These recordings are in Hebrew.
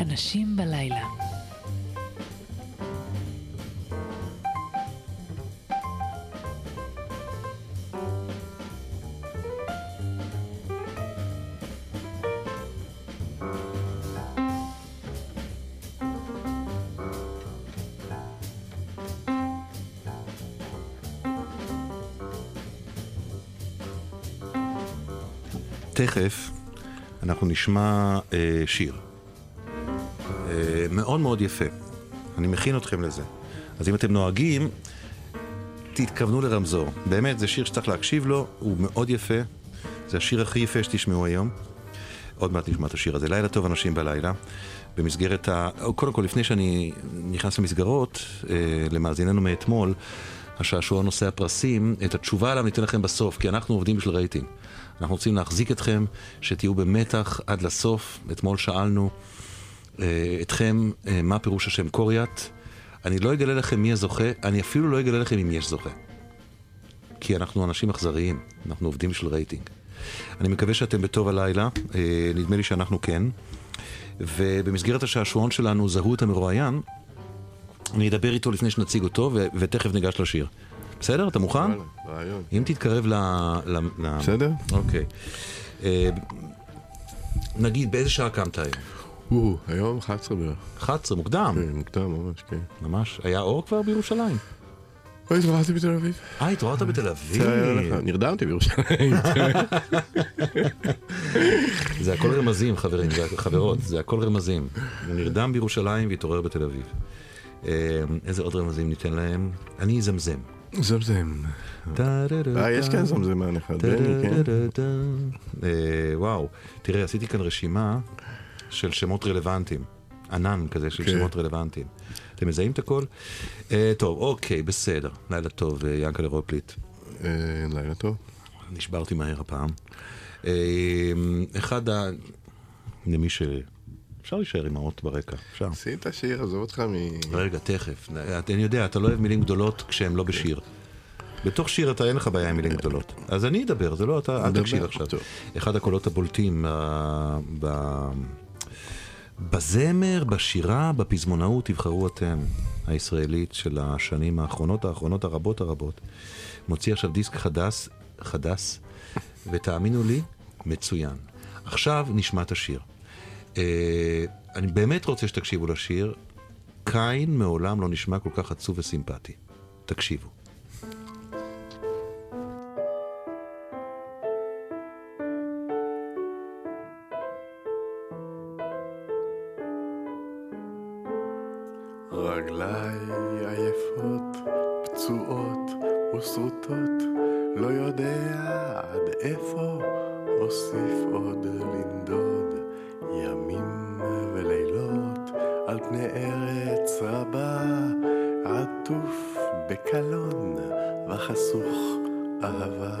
אנשים בלילה. תכף אנחנו נשמע אה, שיר. מאוד מאוד יפה. אני מכין אתכם לזה. אז אם אתם נוהגים, תתכוונו לרמזור. באמת, זה שיר שצריך להקשיב לו, הוא מאוד יפה. זה השיר הכי יפה שתשמעו היום. עוד מעט נשמע את השיר הזה. לילה טוב אנשים בלילה. במסגרת ה... קודם כל, לפני שאני נכנס למסגרות, אה, למאזיננו מאתמול, השעשוע נושא הפרסים, את התשובה עליו ניתן לכם בסוף, כי אנחנו עובדים בשביל רייטינג. אנחנו רוצים להחזיק אתכם, שתהיו במתח עד לסוף. אתמול שאלנו אתכם אה, מה פירוש השם קוריאט. אני לא אגלה לכם מי הזוכה, אני אפילו לא אגלה לכם אם יש זוכה. כי אנחנו אנשים אכזריים, אנחנו עובדים בשביל רייטינג. אני מקווה שאתם בטוב הלילה, אה, נדמה לי שאנחנו כן. ובמסגרת השעשועון שלנו, זהו את המרואיין, אני אדבר איתו לפני שנציג אותו, ו- ותכף ניגש לשיר. בסדר? אתה מוכן? רעיון. אם תתקרב ל... ל... ל... בסדר? אוקיי. אה, נגיד, באיזה שעה קמת היום? או, היום 11 בערך. 11, מוקדם. כן, מוקדם ממש, כן. ממש. היה אור כבר בירושלים? אוי, התעוררתי בתל אביב. אה, התעוררת בתל אביב. נרדמתי בירושלים. זה הכל רמזים, חברים, חברות, זה הכל רמזים. הוא נרדם בירושלים והתעורר בתל אביב. אה, איזה עוד רמזים ניתן להם? אני אזמזם. זמזם. אה, יש כאן זמזמן אחד, בני, כן? אה, וואו, תראה, עשיתי כאן רשימה של שמות רלוונטיים. ענן כזה של כן. שמות רלוונטיים. אתם מזהים את הכל? אה, טוב, אוקיי, בסדר. לילה טוב, אה, ינקלה רוטבליט. אה, לילה טוב. נשברתי מהר הפעם. אה, אחד ה... למי ש... אפשר להישאר עם האות ברקע, אפשר. עשית שיר, עזוב אותך מ... רגע, תכף. אני יודע, אתה לא אוהב מילים גדולות כשהם לא בשיר. בתוך שיר אתה אין לך בעיה עם מילים גדולות. אז אני אדבר, זה לא אתה, אל תקשיב עכשיו. אחד הקולות הבולטים ב- בזמר, בשירה, בפזמונאות, תבחרו אתם, הישראלית של השנים האחרונות, האחרונות הרבות הרבות. מוציא עכשיו דיסק חדש, חדש, ותאמינו לי, מצוין. עכשיו נשמע את השיר. אה, אני באמת רוצה שתקשיבו לשיר. קין מעולם לא נשמע כל כך עצוב וסימפטי. תקשיבו. אוסיף עוד לנדוד. ימים ולילות על פני ארץ רבה, עטוף בקלון וחסוך אהבה.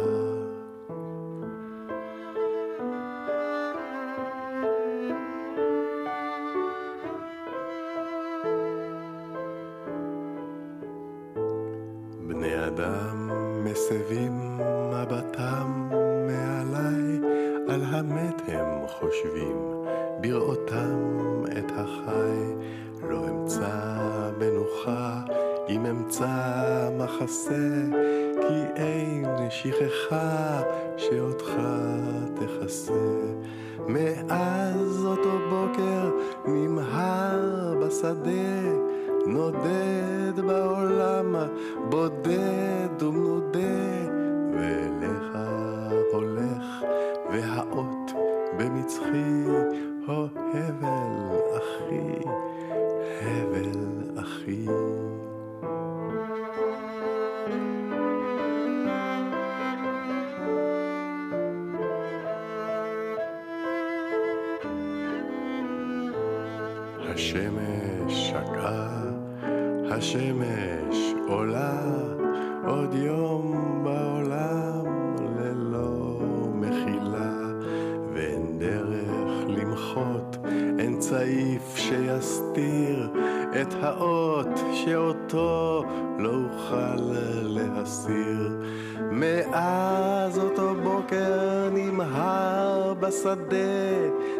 מאז אותו בוקר נמהר בשדה,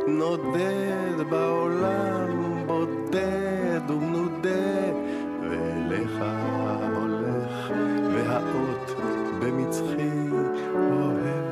נודד בעולם בודד ומנודה, ואליך הולך והאות במצחי אוהב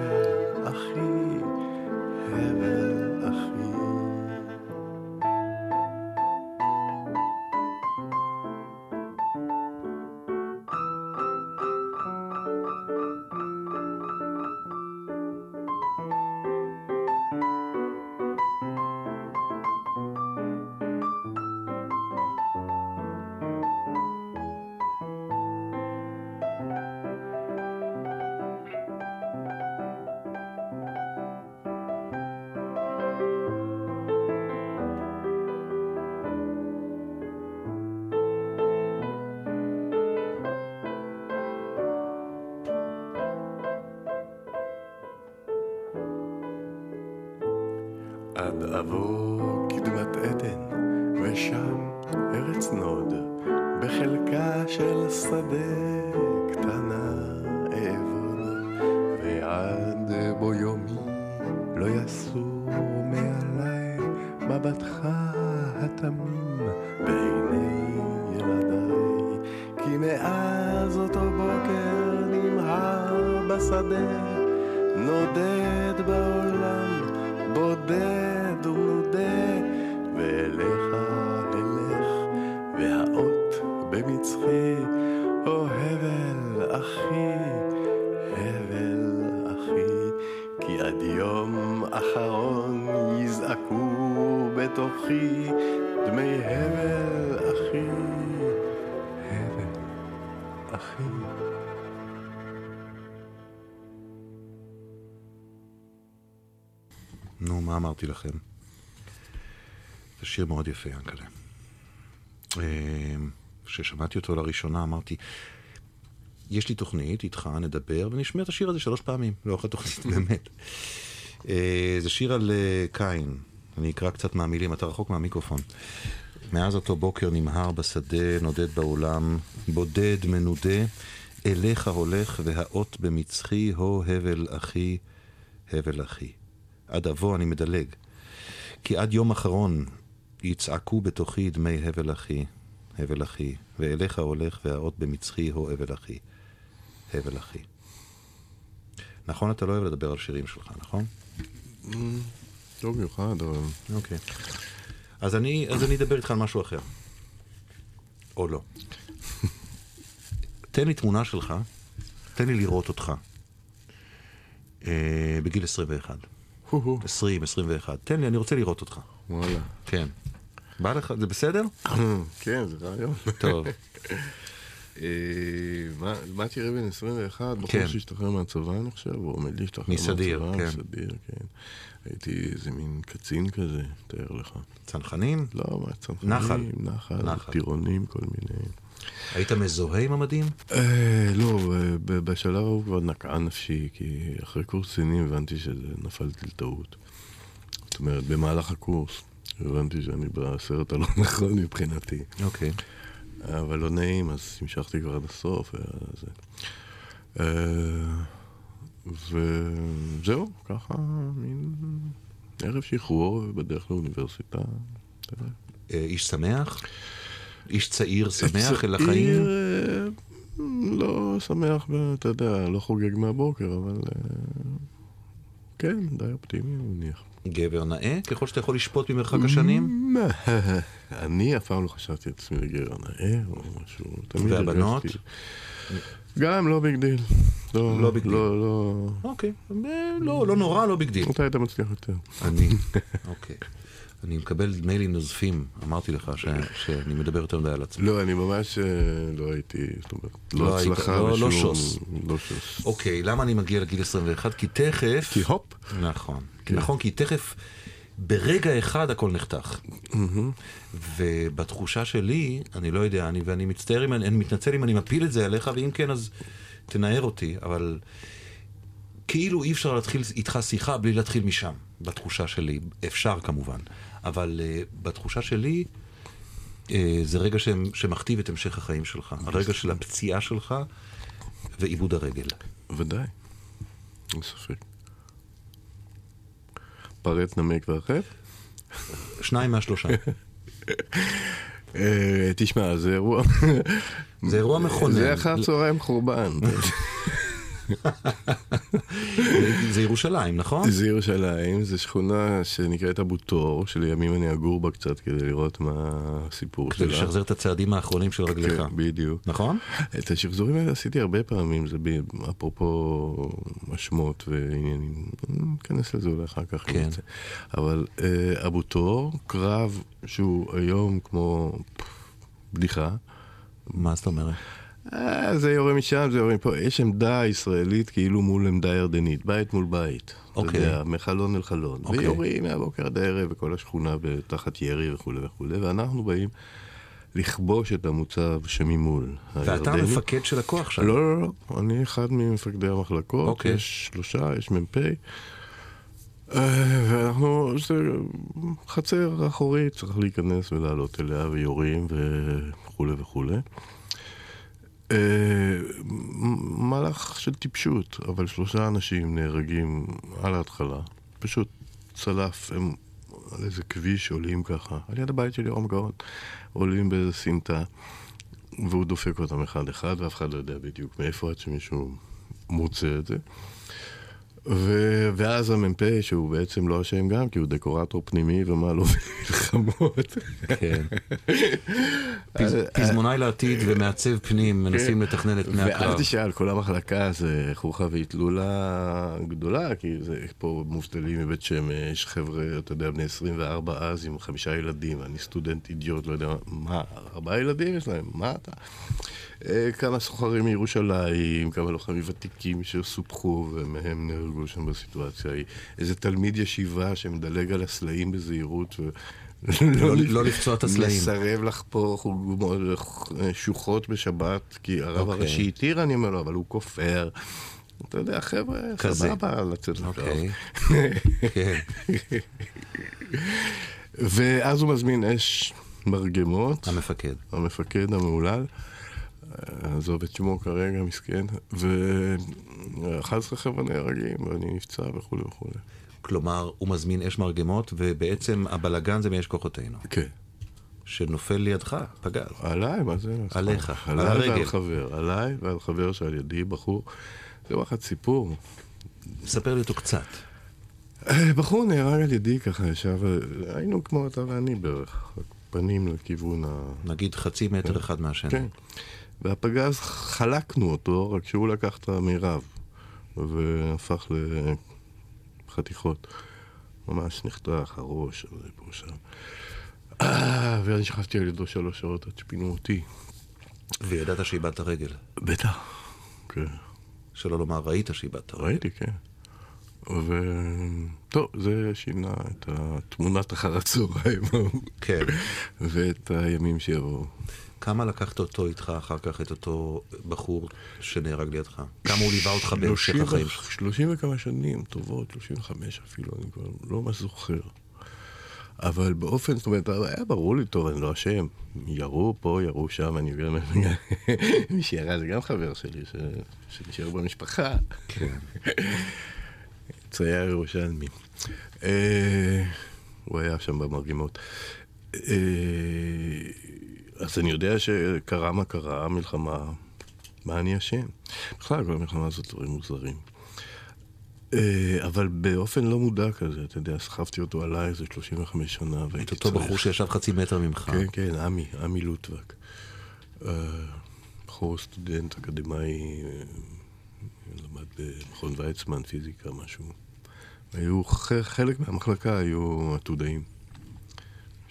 או הבל אחי, הבל אחי, כי עד יום אחרון יזעקו בתוכי דמי הבל אחי, הבל אחי. נו, מה אמרתי לכם? זה שיר מאוד יפה, ינקלה. כששמעתי אותו לראשונה אמרתי, יש לי תוכנית איתך, נדבר, ונשמע את השיר הזה שלוש פעמים, לאורך התוכנית, באמת. אה, זה שיר על אה, קין, אני אקרא קצת מהמילים, אתה רחוק מהמיקרופון. מאז אותו בוקר נמהר בשדה, נודד בעולם, בודד, מנודה, אליך הולך, והאות במצחי, הו הבל אחי, הבל אחי. עד אבוא אני מדלג. כי עד יום אחרון יצעקו בתוכי דמי הבל אחי, הבל אחי, ואליך הולך והאות במצחי הו הבל אחי, הבל אחי. נכון, אתה לא אוהב לדבר על שירים שלך, נכון? לא במיוחד, אבל... אוקיי. אז אני, אז אני אדבר איתך על משהו אחר. או לא. תן לי תמונה שלך, תן לי לראות אותך. אה, בגיל 21. הו-הו, 20, 21. תן לי, אני רוצה לראות אותך. וואלה. כן. בא לך, זה בסדר? כן, זה רעיון. טוב. תראה בן 21? בחור. שהשתחרר מהצבא, אני חושב, הוא עומד להשתחרר מסדיר, מהצבא. כן. מסדיר, כן. הייתי איזה מין קצין כזה, תאר לך. צנחנים? לא, מה, צנחנים, נחל. נחל. טירונים, כל מיני. היית מזוהה עם המדים? אה, לא, בשלב ההוא כבר נקעה נפשי, כי אחרי קורס קצינים הבנתי שזה נפלתי לטעות. זאת אומרת, במהלך הקורס הבנתי שאני בסרט הלא נכון מבחינתי. אוקיי. אבל לא נעים, אז המשכתי כבר עד הסוף. אה, וזהו, ככה, מין ערב שחרור, ובדרך לאוניברסיטה. אה, איש שמח? איש צעיר שמח אל החיים? אה, לא שמח, אתה יודע, לא חוגג מהבוקר, אבל כן, די אופטימי, אני מניח. גבר נאה? ככל שאתה יכול לשפוט ממרחק השנים? אני אף פעם לא חשבתי את עצמי לגבר נאה או משהו. והבנות? גם לא big deal. לא big deal. לא, לא... אוקיי. אה, לא, לא נורא, לא big deal. אתה היית מצליח יותר. אני, אוקיי. אני מקבל מיילים נוזפים, אמרתי לך ש- שאני מדבר יותר מדי על עצמי. לא, אני ממש אה, לא הייתי, זאת אומרת, לא לא הצלחה לא- לא בשום- שוס. לא שוס. אוקיי, למה אני מגיע לגיל 21? כי תכף... כי הופ. נכון. כן. נכון, כי תכף, ברגע אחד הכל נחתך. ובתחושה שלי, אני לא יודע, אני, ואני מצטער אם אני, אני מתנצל אם אני מפיל את זה עליך, ואם כן, אז תנער אותי, אבל כאילו אי אפשר להתחיל איתך שיחה בלי להתחיל משם, בתחושה שלי. אפשר כמובן, אבל אה, בתחושה שלי, אה, זה רגע ש- שמכתיב את המשך החיים שלך. הרגע של הפציעה שלך ועיבוד הרגל. ודאי, אין ספק. פרט, נמק והרחב? שניים מהשלושה. אה, תשמע, זה אירוע... זה אירוע מכונן. זה אחר צהריים חורבן. זה ירושלים, נכון? זה ירושלים, זו שכונה שנקראת אבו תור, שלימים אני אגור בה קצת כדי לראות מה הסיפור כדי שלה. לשחזר את הצעדים האחרונים של רגליך. כן, בדיוק. נכון? את השחזורים האלה עשיתי הרבה פעמים, זה ב- אפרופו השמות ועניינים, ניכנס לזה אולי אחר כך. כן. אבל אה, אבו תור, קרב שהוא היום כמו בדיחה. מה זאת אומרת? אה, זה יורה משם, זה יורה מפה. יש עמדה ישראלית כאילו מול עמדה ירדנית, בית מול בית. אוקיי. אתה יודע, מחלון אל חלון. אוקיי. ויורים מהבוקר עד הערב, וכל השכונה תחת ירי וכולי וכולי, ואנחנו באים לכבוש את המוצב שממול. ואתה הירדני. המפקד של הכוח שם. לא, לא, לא, אני אחד ממפקדי המחלקות, אוקיי. יש שלושה, יש מ"פ. אה, ואנחנו, זה חצר אחורית, צריך להיכנס ולעלות אליה, ויורים וכולי וכולי. אה, מהלך של טיפשות, אבל שלושה אנשים נהרגים על ההתחלה. פשוט צלף, הם על איזה כביש עולים ככה, על יד הבית של יורם גאון, עולים באיזה סמטה. והוא דופק אותם אחד-אחד, ואף אחד לא יודע בדיוק מאיפה עד שמישהו מוצא את זה. ו... ואז המ"פ, שהוא בעצם לא אשם גם, כי הוא דקורטור פנימי ומה לא מלחמות. כן. פז- פזמונאי לעתיד ומעצב פנים מנסים לתכנן את פני ואל הקרב. תשאל, כל המחלקה זה חוכא ואטלולה גדולה, כי זה פה מובטלים מבית שמש, חבר'ה, אתה יודע, בני 24 אז עם חמישה ילדים, אני סטודנט אידיוט, לא יודע מה, ארבעה ילדים יש להם, מה אתה? אה, כמה סוחרים מירושלים, כמה לוחמים ותיקים שסופחו ומהם נהרגו שם בסיטואציה ההיא. איזה תלמיד ישיבה שמדלג על הסלעים בזהירות ו... לא- לא לפצוע את הסלעים. מסרב לחפור שוחות בשבת, כי הרב אוקיי. הראשי התיר, אני אומר לו, אבל הוא כופר. אתה יודע, חבר'ה. סבבה לצאת לקרב. אוקיי. כן. ואז הוא מזמין אש מרגמות. המפקד. המפקד המהולל, עזוב את שמו כרגע, מסכן, ו-11 חבר'ה נהרגים, ואני נפצע וכולי וכולי. כלומר, הוא מזמין אש מרגמות, ובעצם הבלגן זה מאש כוחותינו. כן. שנופל לידך, פגז. עליי, מה זה? עליך, על עליי הרגל. ועל חבר, עליי ועל חבר שעל ידי, בחור. זה וואחד סיפור. ספר לי אותו קצת. בחור נהרג על ידי ככה, ישב, היינו כמו אתה ואני בערך, פנים לכיוון ה... נגיד חצי מטר אחד מהשני. כן. והפגז, חלקנו אותו, רק שהוא לקח את המירב, והפך לחתיכות. ממש נחתך, הראש, וזה פה שם. ואני שכבתי על ידו שלוש שעות עד שפינו אותי. וידעת שאיבדת רגל. בטח. כן. שלא לומר, ראית שאיבדת רגל. ראיתי, כן. ו... טוב, זה שינה את התמונת אחר הצהריים כן. ואת הימים שיבואו. כמה לקחת אותו איתך אחר כך, את אותו בחור שנהרג לידך? כמה הוא ליווה אותך בהמשך החיים? שלושים וכמה שנים טובות, שלושים וחמש אפילו, אני כבר לא ממש זוכר. אבל באופן, זאת אומרת, היה ברור לי, טוב, אני לא אשם. ירו פה, ירו שם, אני גם... מי שירה זה גם חבר שלי, ש... שנשאר במשפחה. כן. צייר ירושלמי. אה, הוא היה שם במרגמות. אז אני יודע שקרה מה קרה, מלחמה, מה אני אשם? בכלל, כל המלחמה הזאת דברים מוזרים. אה, אבל באופן לא מודע כזה, אתה יודע, סחבתי אותו עליי איזה 35 שנה, את והייתי אותו בחור שישב חצי מטר ממך. כן, כן, עמי, עמי לוטבק. אה, בחור סטודנט אקדמאי, אה, למד במכון ויצמן, פיזיקה, משהו. היו, חלק מהמחלקה היו עתודאים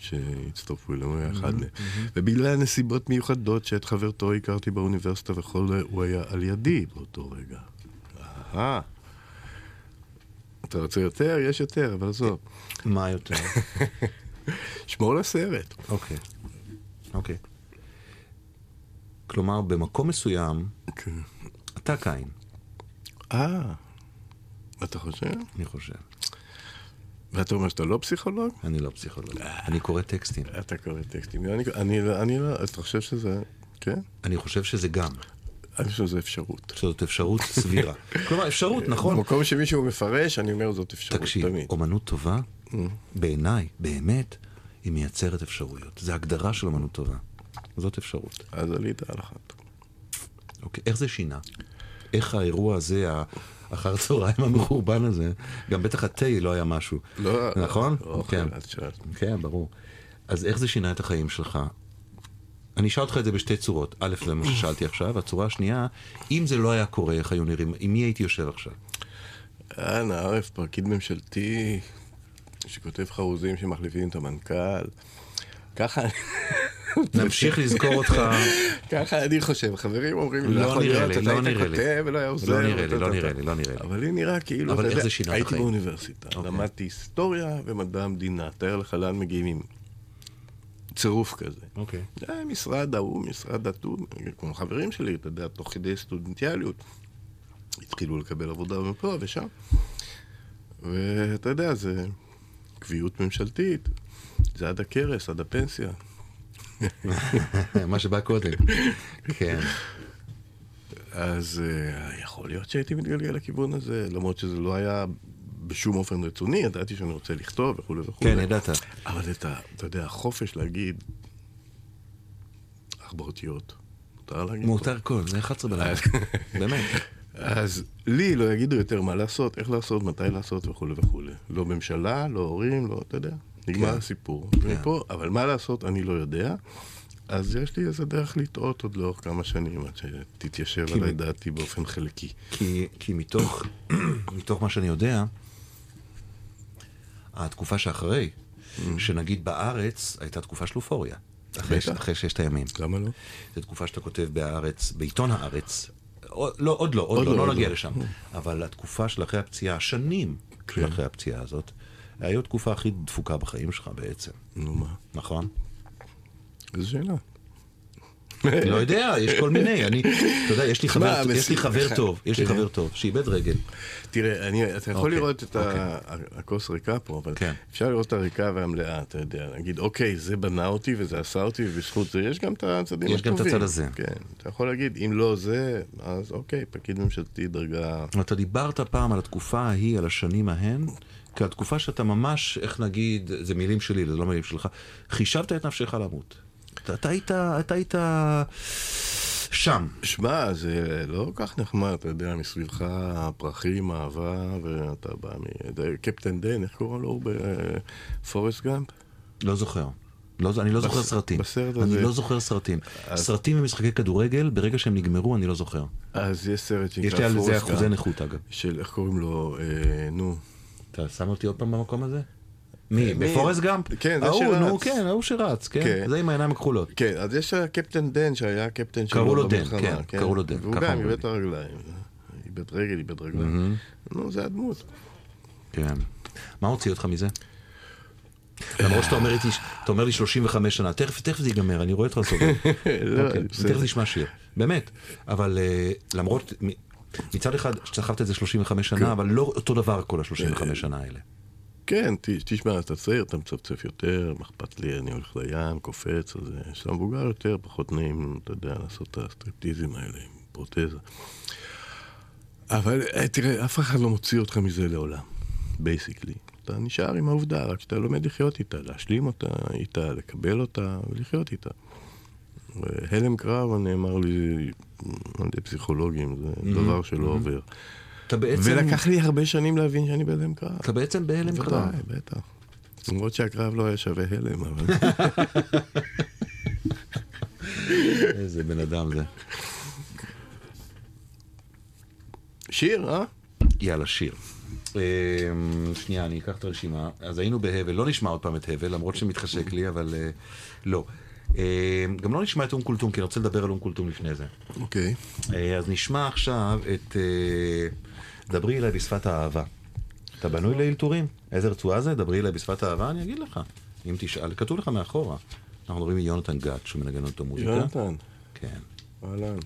שהצטרפו אלינו, היה אחד מהם. ובגלל נסיבות מיוחדות שאת חברתו הכרתי באוניברסיטה וכל, הוא היה על ידי באותו רגע. אהה. אתה רוצה יותר? יש יותר, אבל עזוב. מה יותר? שמור לסרט. אוקיי. אוקיי. כלומר, במקום מסוים, כן. אתה קין, אה, אתה חושב? אני חושב. ואתה אומר שאתה לא פסיכולוג? אני לא פסיכולוג, אני קורא טקסטים. אתה קורא טקסטים. אני, אני, לא- אני אתה חושב שזה, כן? אני חושב שזה גם, אני חושב שזו אפשרות. שזאת אפשרות סבירה. כלומר, אפשרות, נכון. במקום שמישהו מפרש, אני אומר זאת אפשרות תקשיב, תמיד. אומנות טובה, בעיניי, באמת, היא מייצרת אפשרויות. זו הגדרה של אומנות טובה. זאת אפשרות. אז עלית על אחת. אוקיי, איך זה שינה? איך האירוע הזה, אחר הצהריים המחורבן הזה, גם בטח התה לא היה משהו. לא, נכון? אוכל, כן. כן, ברור. אז איך זה שינה את החיים שלך? אני אשאל אותך את זה בשתי צורות. א', זה מה ששאלתי עכשיו, הצורה השנייה, אם זה לא היה קורה, איך היו נראים, עם מי הייתי יושב עכשיו? אנא ערף, פקיד ממשלתי, שכותב חרוזים שמחליפים את המנכ"ל. ככה, נמשיך לזכור אותך, ככה אני חושב. חברים אומרים לא נראה לי, אתה לא נראה לי. כותב ולא היה עוזר. לא נראה לי, לא נראה. לי, לא נראה לי. אבל לי נראה כאילו, אבל איך זה שינה את הייתי? באוניברסיטה, אוקיי. למדתי היסטוריה ומדע המדינה. תאר לך לאן מגיעים עם צירוף כזה. אוקיי. זה משרד ההוא, משרד ההוא, כמו חברים שלי, אתה יודע, תוך כדי סטודנטיאליות, התחילו לקבל עבודה מפה ושם. ואתה יודע, זה קביעות ממשלתית, זה עד הכרס, עד הפנסיה. מה שבא קודם. כן. אז uh, יכול להיות שהייתי מתגלגל לכיוון הזה, למרות שזה לא היה בשום אופן רצוני, ידעתי שאני רוצה לכתוב וכולי וכולי. כן, ידעת. אבל את ה... אתה יודע, החופש להגיד ארבע אותיות. מותר להגיד? מותר כל, זה 11 בלילה. באמת. אז לי לא יגידו יותר מה לעשות, איך לעשות, מתי לעשות וכולי וכולי. לא ממשלה, לא הורים, לא, אתה יודע. נגמר כן. הסיפור. כן. מפה, אבל מה לעשות, אני לא יודע. אז יש לי איזה דרך לטעות עוד לאורך כמה שנים, עד שתתיישב עליי מ- דעתי באופן חלקי. כי, כי מתוך, מתוך מה שאני יודע, התקופה שאחרי, שנגיד בארץ, הייתה תקופה של אופוריה. אחרי, בטח. אחרי ששת הימים. למה לא? זו תקופה שאתה כותב בהארץ, בעיתון הארץ. עוד לא, עוד לא, עוד, לא, לא, לא עוד נגיע לא. לשם. אבל התקופה של אחרי הפציעה, השנים של כן. אחרי הפציעה הזאת, היו התקופה הכי דפוקה בחיים שלך בעצם, נו מה? נכון? איזו שאלה. לא יודע, יש כל מיני, אני, אתה יודע, יש לי חבר, יש לי חבר טוב, יש לי כן. חבר טוב, שאיבד רגל. תראה, אני, אתה יכול אוקיי, לראות את ה- הכוס ריקה פה, אבל כן. אפשר לראות את הריקה והמלאה, אתה יודע, להגיד, אוקיי, זה בנה אותי וזה עשה אותי, ובזכות זה יש גם את הצדים יש גם את הטובים. הצד הזה. כן, אתה יכול להגיד, אם לא זה, אז אוקיי, פקיד ממשלתי דרגה... אתה דיברת פעם על התקופה ההיא, על השנים ההן, כתקופה שאתה ממש, איך נגיד, זה מילים שלי, זה לא מילים שלך, חישבת את נפשך למות. אתה, אתה היית, אתה היית שם. שמע, זה לא כל כך נחמד, אתה יודע, מסביבך פרחים, אהבה, ואתה בא מ... קפטן דן, איך קוראים לו? בפורסט גאמפ? לא זוכר. לא, אני לא זוכר בס- סרטים. בסרט אני הזה- לא זוכר סרטים. אז- סרטים ומשחקי כדורגל, ברגע שהם נגמרו, אני לא זוכר. אז יש סרט יש לי שנקרא על זה פורסט אחוזי גאמפ, נכות, אגב. של, איך קוראים לו? אה, נו. אתה שם אותי עוד פעם במקום הזה? מי? בפורסט גאמפ? כן, זה ההוא, שרץ. נו, כן, ההוא שרץ, כן. כן. זה עם העיניים הכחולות. כן, אז יש קפטן דן שהיה קפטן שלו קראו לו דן, במלחמה, כן, קראו לו דן, והוא גם איבד את הרגליים. איבד רגל, איבד רגליים. נו, זה הדמות. כן. מה הוציא אותך מזה? למרות שאתה אומר, איתי, אתה אומר לי 35 שנה, תכף, תכף זה ייגמר, אני רואה אותך סובל. לא, אוקיי. תכף נשמע שיר, באמת. אבל אה, למרות, מצד אחד, שסחבת את זה 35 כן. שנה, אבל לא אותו דבר כל ה-35 שנה האלה. כן, תשמע, אתה צעיר, אתה מצפצף יותר, מה אכפת לי, אני הולך לים, קופץ, אז אה, כשאתה מבוגר יותר, פחות נעים, אתה יודע, לעשות את הסטריפטיזים האלה עם פרוטזה. אבל אה, תראה, אף אחד לא מוציא אותך מזה לעולם, basically. אתה נשאר עם העובדה, רק שאתה לומד לחיות איתה, להשלים אותה איתה, לקבל אותה ולחיות איתה. הלם קרב, נאמר לי על ידי פסיכולוגים, זה דבר שלא עובר. אתה בעצם, ולקח לי הרבה שנים להבין שאני בהלם קרב. אתה בעצם בהלם קרב. בוודאי, בטח. למרות שהקרב לא היה שווה הלם, אבל... איזה בן אדם זה. שיר, אה? יאללה, שיר. אמ, שנייה, אני אקח את הרשימה. אז היינו בהבל, לא נשמע עוד פעם את הבל, למרות שמתחשק לי, אבל אה, לא. אמ, גם לא נשמע את אום כולתום, כי אני רוצה לדבר על אום כולתום לפני זה. אוקיי. אה, אז נשמע עכשיו את אה, דברי אליי בשפת האהבה. אתה בנוי לאלתורים? איזה רצועה זה? דברי אליי בשפת האהבה? אני אגיד לך. אם תשאל, כתוב לך מאחורה. אנחנו מדברים מיונתן גת, שהוא מנגן אותו מוזיקה. יונתן, כן. אהלן.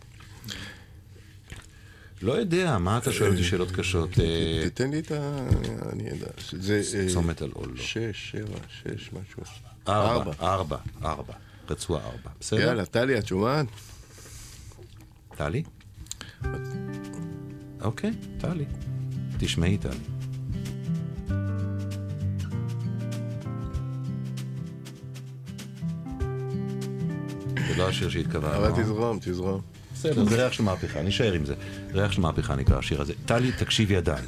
לא יודע, מה אתה שואל אותי שאלות קשות? אה, תתן לי את ה... אני יודע. זה... אה, צומת על עול. לא. שש, שבע, שש, משהו. ארבע, ארבע, ארבע. רצועה ארבע. בסדר? יאללה, טלי, את שומעת? טלי? אוקיי, טלי. תשמעי, טלי. זה לא השיר שהתכוונו. אבל תזרום, תזרום. בסדר, זה ריח של מהפכה, נשאר עם זה. ריח של מהפכה נקרא השיר הזה. טלי, תקשיבי עדיין.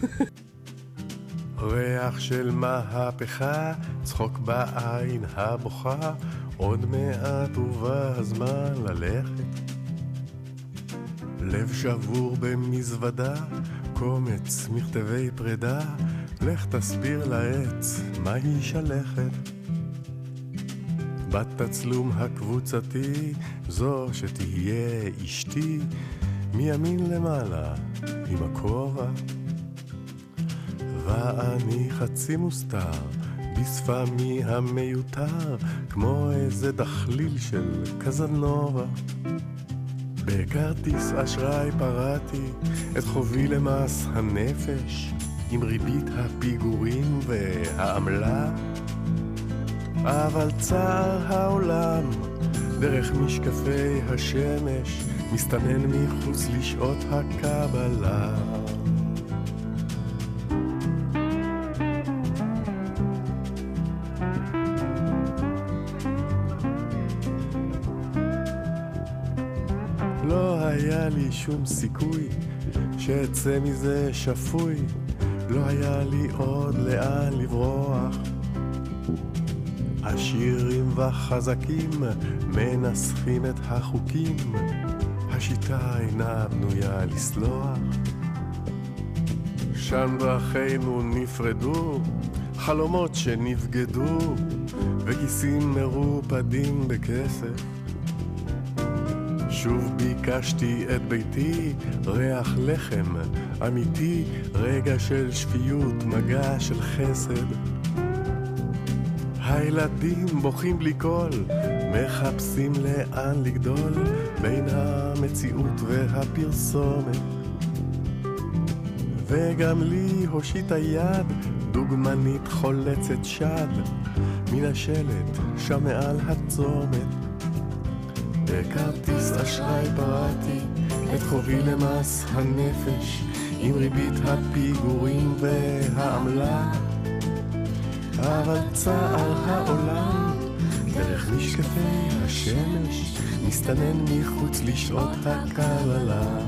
ריח של מהפכה, צחוק בעין הבוכה, עוד מעט ובא הזמן ללכת. לב שבור במזוודה, קומץ מכתבי פרידה, לך תסביר לעץ מהי שלכת. בתצלום הקבוצתי, זו שתהיה אשתי, מימין למעלה, עם הכובע. ואני חצי מוסתר, בשפמי המיותר, כמו איזה דחליל של קזנובה. בכרטיס אשראי פרעתי את חובי למס הנפש, עם ריבית הפיגורים והעמלה. אבל צער העולם, דרך משקפי השמש, מסתנן מחוץ לשעות הקבלה. שום סיכוי שאצא מזה שפוי, לא היה לי עוד לאן לברוח. עשירים וחזקים מנסחים את החוקים, השיטה אינה בנויה לסלוח. שם דרכינו נפרדו, חלומות שנבגדו, וכיסים מרופדים בכסף. שוב ביקשתי את ביתי, ריח לחם אמיתי, רגע של שפיות, מגע של חסד. הילדים בוכים בלי קול, מחפשים לאן לגדול בין המציאות והפרסומת. וגם לי הושיטה יד, דוגמנית חולצת שד, מן השלט שם מעל הצומת. בכרטיס אשראי פרעתי את חובי למס הנפש, עם ריבית הפיגורים והעמלה. אבל צער העולם, דרך משקפי השמש, מסתנן מחוץ לשעות הקבלה.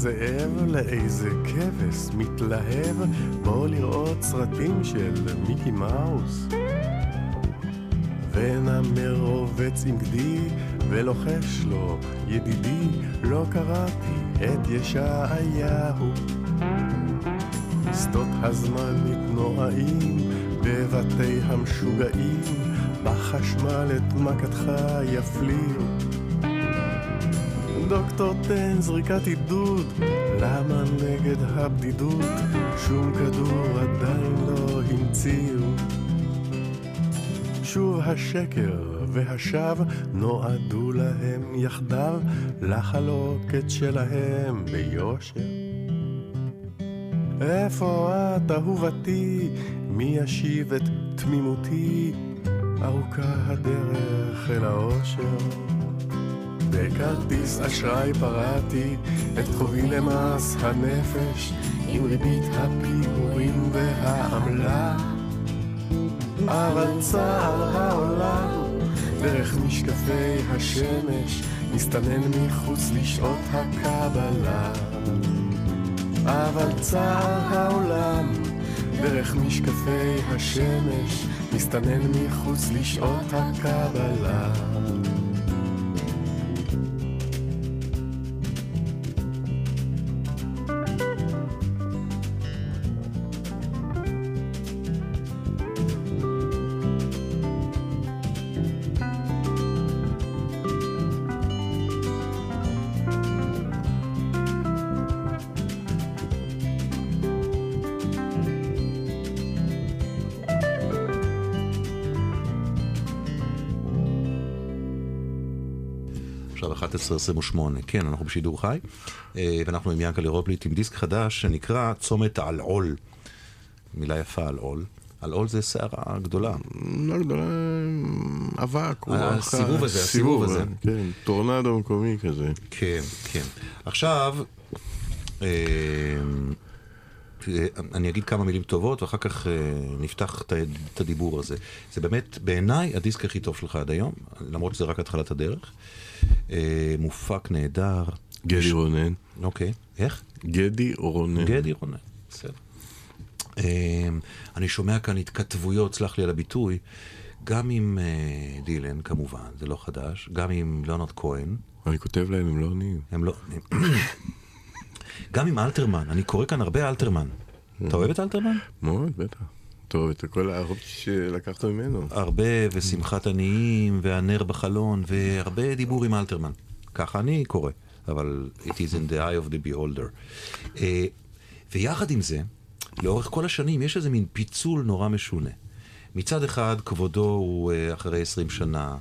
הזאב לאיזה כבש מתלהב, בוא לראות סרטים של מיקי מאוס. ונמר רובץ עם גדי ולוחש לו, ידידי, לא קראתי את ישעיהו. שדות הזמן מתנועעים בבתי המשוגעים, בחשמל את מכתך יפליאו. דוקטור תן זריקת עידוד, למה נגד הבדידות שום כדור עדיין לא המציאו? שוב השקר והשווא נועדו להם יחדיו לחלוקת שלהם ביושר. איפה את אהובתי? מי ישיב את תמימותי? ארוכה הדרך אל האושר. בכרטיס אשראי פרעתי את חובי למס הנפש עם ריבית הפיגורים והעמלה. אבל צער העולם דרך משקפי השמש מסתנן מחוץ לשעות הקבלה. אבל צער העולם דרך משקפי השמש מסתנן מחוץ לשעות הקבלה. עכשיו 11.28, כן, אנחנו בשידור חי, אה, ואנחנו עם יענקלה רוטבליט עם דיסק חדש שנקרא צומת העלעול. מילה יפה, עלעול. עלעול זה סערה גדולה. לא גדולה, אבק. הסיבוב הזה, הסיבוב הזה. כן, טורנדו מקומי כזה. כן, כן. עכשיו, אה, אני אגיד כמה מילים טובות, ואחר כך אה, נפתח את הדיבור הזה. זה באמת, בעיניי, הדיסק הכי טוב שלך עד היום, למרות שזה רק התחלת הדרך. אה, מופק נהדר. גדי רונן. אוקיי, איך? גדי רונן. גדי רונן, בסדר. אני שומע כאן התכתבויות, סלח לי על הביטוי, גם עם דילן, כמובן, זה לא חדש, גם עם ליאונרד כהן. אני כותב להם, הם לא עונים. הם לא עונים. גם עם אלתרמן, אני קורא כאן הרבה אלתרמן. אתה אוהב את אלתרמן? מאוד, בטח. טוב, את כל האהוב שלקחת ממנו. הרבה, ושמחת עניים, והנר בחלון, והרבה דיבור עם אלתרמן. ככה אני קורא, אבל it is in the eye of the beholder. Uh, ויחד עם זה, לאורך כל השנים יש איזה מין פיצול נורא משונה. מצד אחד, כבודו הוא uh, אחרי 20 שנה,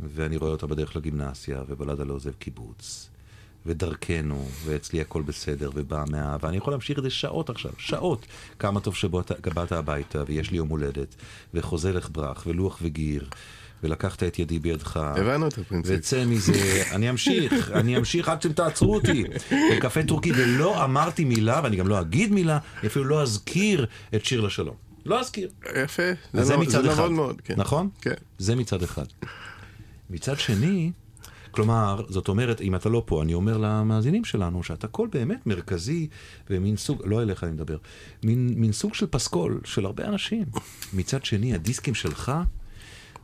ואני רואה אותה בדרך לגימנסיה, ובלדה לא עוזב קיבוץ. ודרכנו, ואצלי הכל בסדר, ובא מהאהבה. אני יכול להמשיך את זה שעות עכשיו, שעות. כמה טוב שבאת הביתה, ויש לי יום הולדת, וחוזה לך ברח, ולוח וגיר. ולקחת את ידי בידך. הבנו את הפרינציפ. וצא מזה, אני אמשיך, אני אמשיך עד שאתם תעצרו אותי. בקפה טורקי, ולא אמרתי מילה, ואני גם לא אגיד מילה, אפילו לא אזכיר את שיר לשלום. לא אזכיר. יפה, זה, זה מצד זה אחד. נכון מאוד, כן. נכון? כן. זה מצד אחד. מצד שני, כלומר, זאת אומרת, אם אתה לא פה, אני אומר למאזינים שלנו שאתה קול באמת מרכזי ומין סוג, לא אליך אני מדבר, מין, מין סוג של פסקול של הרבה אנשים. מצד שני, הדיסקים שלך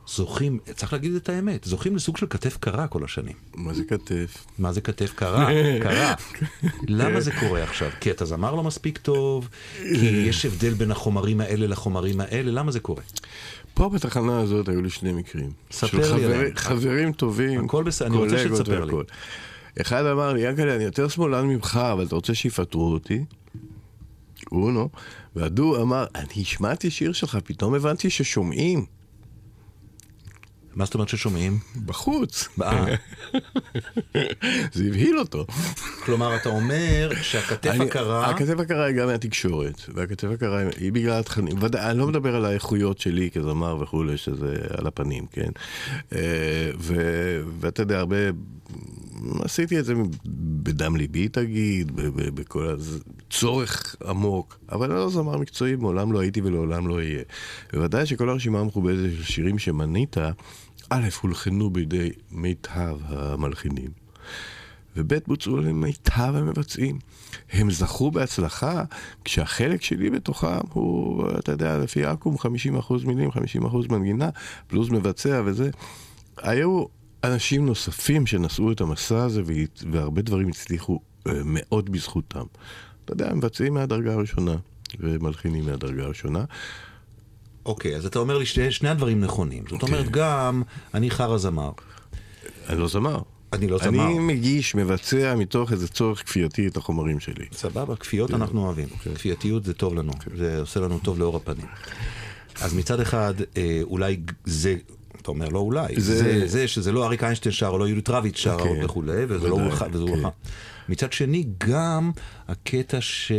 זוכים, צריך להגיד את האמת, זוכים לסוג של כתף קרה כל השנים. מה זה כתף? מה זה כתף קרה? קרה. למה זה קורה עכשיו? כי אתה זמר לא מספיק טוב? כי יש הבדל בין החומרים האלה לחומרים האלה? למה זה קורה? פה בתחנה הזאת היו לי שני מקרים. ספר לי עליהם. חברים טובים, הכל בסדר, אני רוצה שתספר לי. אחד אמר לי, ינקלה, אני יותר שמאלן ממך, אבל אתה רוצה שיפטרו אותי? אונו. והדו אמר, אני השמעתי שיר שלך, פתאום הבנתי ששומעים. מה זאת אומרת ששומעים? בחוץ. אה, זה הבהיל אותו. כלומר, אתה אומר שהכתף הקרה... הכתף הקרה היא גם מהתקשורת, והכתף הקרה היא בגלל התכנים. אני לא מדבר על האיכויות שלי כזמר וכולי, שזה על הפנים, כן? אה, ו- ואתה יודע, הרבה... עשיתי את זה בדם ליבי, תגיד, בכל הצורך עמוק, אבל אני לא זמר מקצועי, מעולם לא הייתי ולעולם לא אהיה. בוודאי שכל הרשימה המכובדת של שירים שמנית, א', הולחנו בידי מיטב המלחינים. וב' בוצעו על מיטב המבצעים. הם זכו בהצלחה, כשהחלק שלי בתוכם הוא, אתה יודע, לפי עכו"ם 50% מילים, 50% מנגינה, פלוס מבצע וזה. היו אנשים נוספים שנשאו את המסע הזה, והרבה דברים הצליחו אה, מאוד בזכותם. אתה יודע, מבצעים מהדרגה הראשונה, ומלחינים מהדרגה הראשונה. אוקיי, אז אתה אומר לי שני, שני הדברים נכונים. זאת אומרת, כן. גם אני חרא זמר. אני לא זמר. אני לא זמר. אני מגיש, מבצע מתוך איזה צורך כפייתי את החומרים שלי. סבבה, כפיות אנחנו אוהבים. כפייתיות זה טוב לנו, זה עושה לנו טוב לאור הפנים. אז מצד אחד, אה, אולי זה, אתה אומר לא אולי, זה- זה, זה שזה לא אריק איינשטיין שר, או לא יהודית רביץ שר כן. וכולי, וזה לא וזה כן. אחד. מצד שני, גם הקטע ש...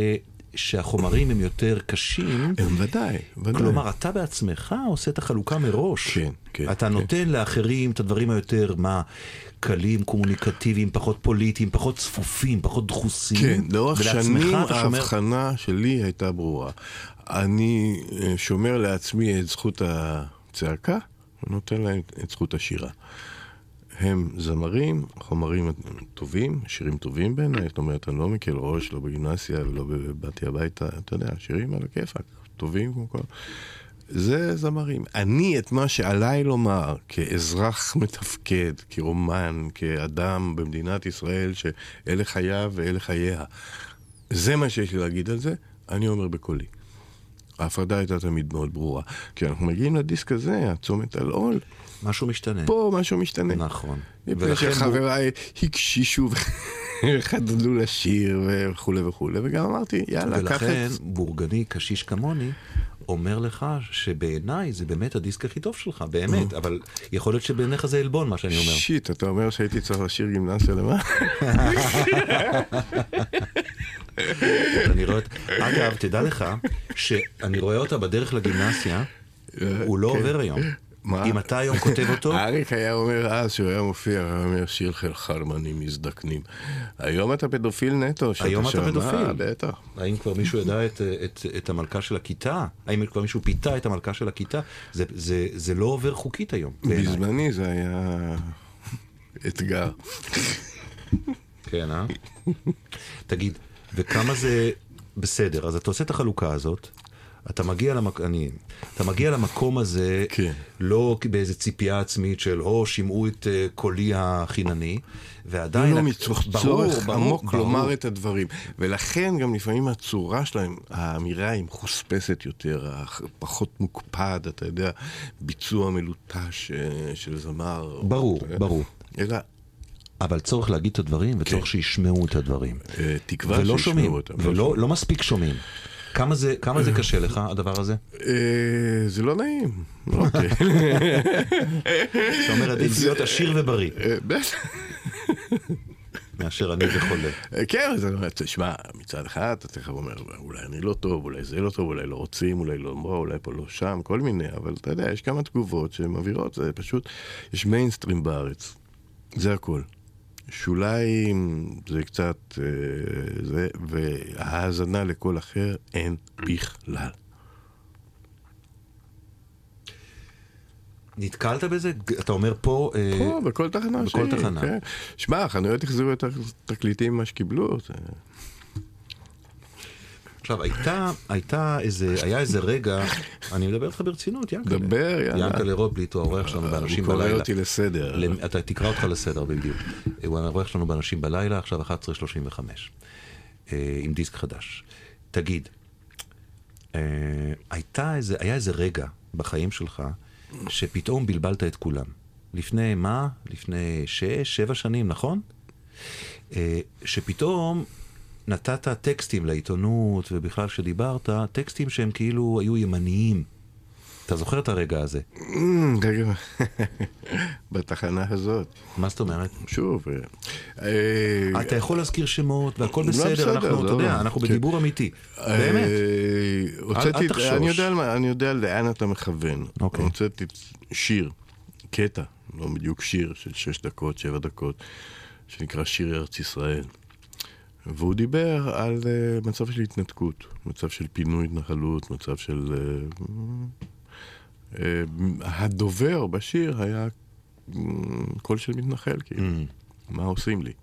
שהחומרים הם יותר קשים, הם ודאי, ודאי. כלומר, אתה בעצמך עושה את החלוקה מראש. כן, כן, אתה כן. נותן לאחרים את הדברים היותר, מה, קלים, קומוניקטיביים, פחות פוליטיים, פחות צפופים, פחות דחוסים. כן, לאורך שנים אתה שומר- ההבחנה שלי הייתה ברורה. אני אה, שומר לעצמי את זכות הצעקה, ונותן להם את זכות השירה. הם זמרים, חומרים טובים, שירים טובים בעיניי, זאת אומרת, אני לא מקל ראש, לא בגימנסיה ולא באתי הביתה, אתה יודע, שירים על הכיפאק, טובים כמו כל... זה זמרים. אני, את מה שעליי לומר, כאזרח מתפקד, כאומן, כאדם במדינת ישראל, שאלה חייו ואלה חייה, זה מה שיש לי להגיד על זה, אני אומר בקולי. ההפרדה הייתה תמיד מאוד ברורה. כשאנחנו מגיעים לדיסק הזה, הצומת על עול, משהו משתנה. פה משהו משתנה. נכון. מפני ולכן שחבריי הקשישו וחדלו לשיר וכולי וכולי, וגם אמרתי, יאללה, קח ולכן את... בורגני, קשיש כמוני, אומר לך שבעיניי זה באמת הדיסק הכי טוב שלך, באמת, אבל יכול להיות שבעיניך זה עלבון מה שאני אומר. שיט, אתה אומר שהייתי צריך לשיר גימנסיה למה? אני רואה את... אגב, תדע לך שאני רואה אותה בדרך לגימנסיה, הוא לא כן. עובר היום. מה? אם אתה היום כותב אותו, אריק היה אומר אז, שהוא היה מופיע, הוא היה אומר שיר של חלמנים מזדקנים. היום אתה פדופיל נטו. שאתה היום אתה. פדופיל. אה, בטח. האם כבר מישהו ידע את, את, את המלכה של הכיתה? האם כבר מישהו פיתה את המלכה של הכיתה? זה, זה, זה לא עובר חוקית היום. בזמני זה היה אתגר. כן, אה? תגיד, וכמה זה בסדר? אז אתה עושה את החלוקה הזאת, אתה מגיע, למק... אני... אתה מגיע למקום הזה, כן. לא באיזה ציפייה עצמית של, או, שמעו את uh, קולי החינני, ועדיין... לא מתוך ברור, צורך ברור, עמוק ברור. לומר את הדברים. ולכן גם לפעמים הצורה שלהם, האמירה היא מחוספסת יותר, פחות מוקפד, אתה יודע, ביצוע מלוטש אה, של זמר. ברור, אה, ברור. אלא אבל צורך להגיד את הדברים, וצורך כן. שישמעו את הדברים. תקווה ולא שישמעו שומעים, אותם. ולא לא מספיק שומעים. כמה זה, כמה זה קשה לך, הדבר הזה? אה, זה לא נעים. אוקיי. אתה אומר, עדיף להיות עשיר ובריא, אה. מאשר אני וחולה. אה, כן, אז אני אומר, תשמע, מצד אחד אתה תכף אומר, אולי אני לא טוב, אולי זה לא טוב, אולי לא רוצים, אולי לא אמרו, אולי פה לא שם, כל מיני, אבל אתה יודע, יש כמה תגובות שמבהירות, זה פשוט, יש מיינסטרים בארץ, זה הכל. שוליים זה קצת, אה, זה, והאזנה לקול אחר אין בכלל. נתקלת בזה? אתה אומר פה... אה, פה, בכל תחנה בכל שהיא, תחנה. כן. שמע, החנויות החזירו את התקליטים ממה שקיבלו. זה- עכשיו, הייתה, הייתה איזה, היה איזה רגע, אני מדבר איתך ברצינות, ינקלה. דבר, יאללה. ינקלה רוטבליט הוא האורח שלנו באנשים הוא קורא בלילה. אותי לסדר. אתה תקרא אותך לסדר בדיוק. הוא האורח שלנו באנשים בלילה, עכשיו 11.35, אה, עם דיסק חדש. תגיד, אה, הייתה איזה, היה איזה רגע בחיים שלך, שפתאום בלבלת את כולם. לפני מה? לפני שש, שבע שנים, נכון? אה, שפתאום נתת טקסטים לעיתונות, ובכלל כשדיברת, טקסטים שהם כאילו היו ימניים. אתה זוכר את הרגע הזה? אמ, רגע, בתחנה הזאת, מה זאת אומרת? שוב, אה, אה, אתה יכול להזכיר שמות והכל לא, בסדר, אנחנו, אתה לא, יודע. אנחנו כן. בדיבור אמיתי. אה, באמת. אל תחשוש. יודע, אני יודע לאן אתה מכוון. אוקיי. הוצאתי שיר, קטע, לא בדיוק שיר של שש דקות, שבע דקות, שנקרא שיר ארץ ישראל. והוא דיבר על uh, מצב של התנתקות, מצב של פינוי התנחלות, מצב של... Uh, uh, הדובר בשיר היה קול של מתנחל, כאילו. Mm. מה עושים לי?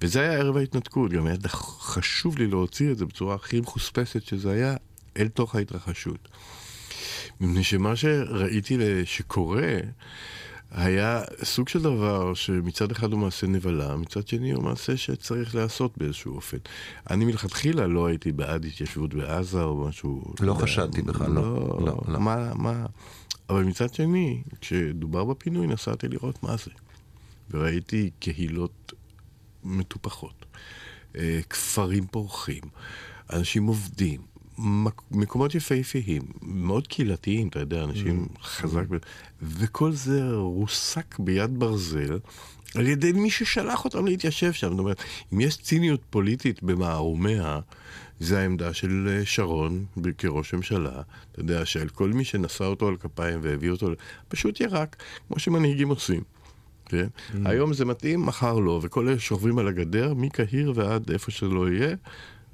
וזה היה ערב ההתנתקות, גם היה חשוב לי להוציא את זה בצורה הכי מחוספסת שזה היה אל תוך ההתרחשות. מפני שמה שראיתי שקורה היה סוג של דבר שמצד אחד הוא מעשה נבלה, מצד שני הוא מעשה שצריך להיעשות באיזשהו אופן. אני מלכתחילה לא הייתי בעד התיישבות בעזה או משהו... לא חשדתי בכלל, לא, לא, לא. מה, מה... אבל מצד שני, כשדובר בפינוי נסעתי לראות מה זה. וראיתי קהילות מטופחות, אה, כפרים פורחים, אנשים עובדים, מקומות יפהפיים, מאוד קהילתיים, אתה יודע, אנשים חזק, ב- וכל זה רוסק ביד ברזל. על ידי מי ששלח אותם להתיישב שם. זאת אומרת, אם יש ציניות פוליטית במערומיה, זה העמדה של אה, שרון כראש ממשלה. אתה יודע, שעל כל מי שנשא אותו על כפיים והביא אותו, פשוט ירק, כמו שמנהיגים עושים. כן? Mm. היום זה מתאים, מחר לא, וכל אלה שעוברים על הגדר, מקהיר ועד איפה שלא יהיה,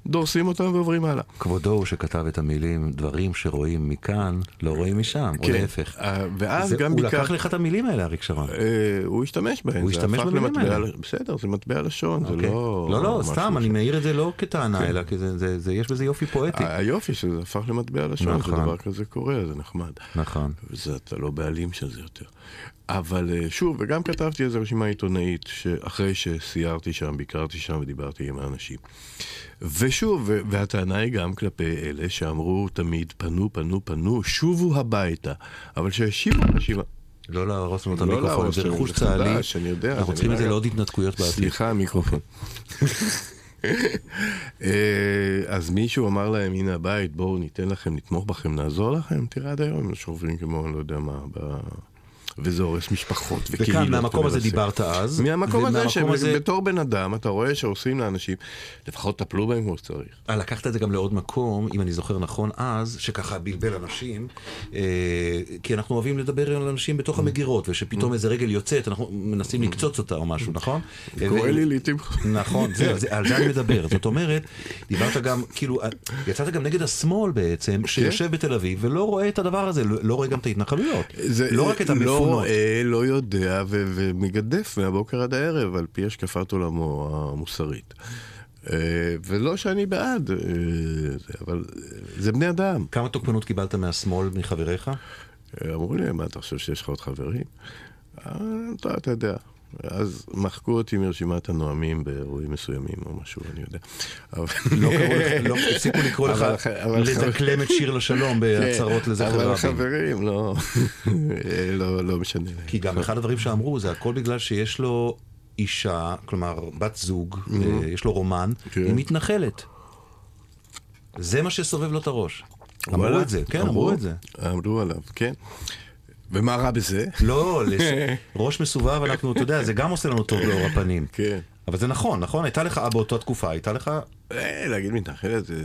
דורסים אותם ועוברים הלאה. כבודו הוא שכתב את המילים, דברים שרואים מכאן, לא רואים משם, או להפך. אה, ואז זה- גם הוא ביקר... לקח לך את המילים האלה, אריק שרון. אה, הוא השתמש בהן. הוא זה השתמש במילים האלה. ל- בסדר, זה מטבע לשון, זה אוקיי. לא... לא, לא, סתם, אני מעיר את זה לא כטענה, כן. אלא כי זה- זה- זה- יש בזה יופי פואטי. היופי שזה הפך למטבע לשון, נכון. שדבר כזה קורה, זה נחמד. נכון. וזה, אתה לא בעלים של זה יותר. אבל אה, שוב, וגם כתבתי איזו רשימה עיתונאית, שאחרי שסיירתי שם, ביקרתי שם ודיברתי עם האנשים. ושוב, והטענה היא גם כלפי אלה שאמרו תמיד, פנו, פנו, פנו, שובו הביתה. אבל שהשיבו אנשים... לא להרוס לנו את לא המיקרופון, זה רכוש צה"לי. אנחנו צריכים את זה לעוד התנתקויות בעתיד. סליחה, המיקרופון. אה, אז מישהו אמר להם, הנה הבית, בואו ניתן לכם, נתמוך בכם, נעזור לכם. תראה, עד היום הם שוברים כמו, אני לא יודע מה. וזה הורס משפחות וקהילות. וכאן, מהמקום הזה. דיברת אז. מהמקום הזה, שבתור בן אדם, אתה רואה שעושים לאנשים, לפחות טפלו בהם כמו שצריך. אה, לקחת את זה גם לעוד מקום, אם אני זוכר נכון אז, שככה בלבל אנשים, אה, כי אנחנו אוהבים לדבר על אנשים Mm. בתוך המגירות, ושפתאום איזה רגל יוצאת, אנחנו מנסים לקצוץ אותה או משהו, נכון? קורה לי לעיתים. נכון, על זה אני מדבר. זאת אומרת, דיברת גם, כאילו, יצאת גם נגד השמאל בעצם, שיושב בתל אביב ולא רואה את הדבר הזה, לא, לא רואה גם את ההתנחלויות. לא רק את לא המפונות. רואה, לא יודע ו- ומגדף מהבוקר עד הערב על פי השקפת עולמו המוסרית. אה, ולא שאני בעד, אה, אבל אה, זה בני אדם. כמה תוקפנות קיבלת מהשמאל מחבריך? אמרו לי, מה אתה חושב שיש לך עוד חברים? אתה, אתה יודע. אז מחקו אותי מרשימת הנואמים באירועים מסוימים או משהו, אני יודע. אבל... לא קראו לך, לא, הפסיקו לקרוא לך אבל- אבל- לדקלם את שיר לשלום בהצהרות כן, לזכר אבל רבין. חברים, לא, לא, לא משנה. כי גם אחד הדברים שאמרו זה הכל בגלל שיש לו אישה, כלומר בת זוג, אה, יש לו רומן, Mm-hmm. כן. היא מתנחלת. זה מה שסובב לו את הראש. אמרו? את זה, כן, אמרו את זה. אמרו עליו, כן. ומה רע בזה? לא, לש... ראש מסובב, אנחנו, אתה יודע, זה גם עושה לנו טוב לאור הפנים. כן. אבל זה נכון, נכון? הייתה לך באותה תקופה, הייתה לך... אה, להגיד מתנחלת זה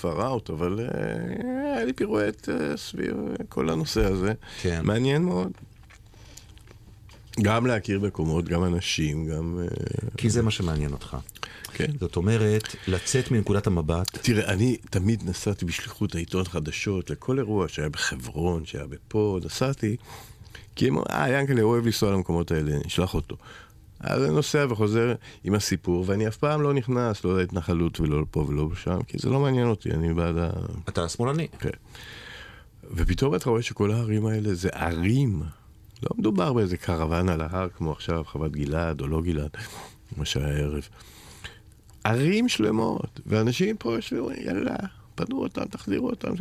פראוט, אבל אה, היה לי פירואט אה, סביב כל הנושא הזה. כן. מעניין מאוד. גם להכיר מקומות, גם אנשים, גם... אה, כי זה מה שמעניין אותך. כן. זאת אומרת, לצאת מנקודת המבט, תראה, אני תמיד נסעתי בשליחות העיתון חדשות לכל אירוע שהיה בחברון, שהיה בפה, נסעתי, כי הם, אה, ינקלה אוהב לנסוע למקומות האלה, נשלח אותו. אז אני נוסע וחוזר עם הסיפור, ואני אף פעם לא נכנס, לא להתנחלות ולא לפה ולא לשם, כי זה לא מעניין אותי, אני בעד ה... אתה שמאלני. כן. ופתאום אתה רואה שכל הערים האלה זה ערים. לא מדובר באיזה קרוון על ההר כמו עכשיו, חוות גלעד או לא גלעד, מה שהיה הערב. ערים שלמות, ואנשים פה יושבים, יאללה, פנו אותם, תחזירו אותם.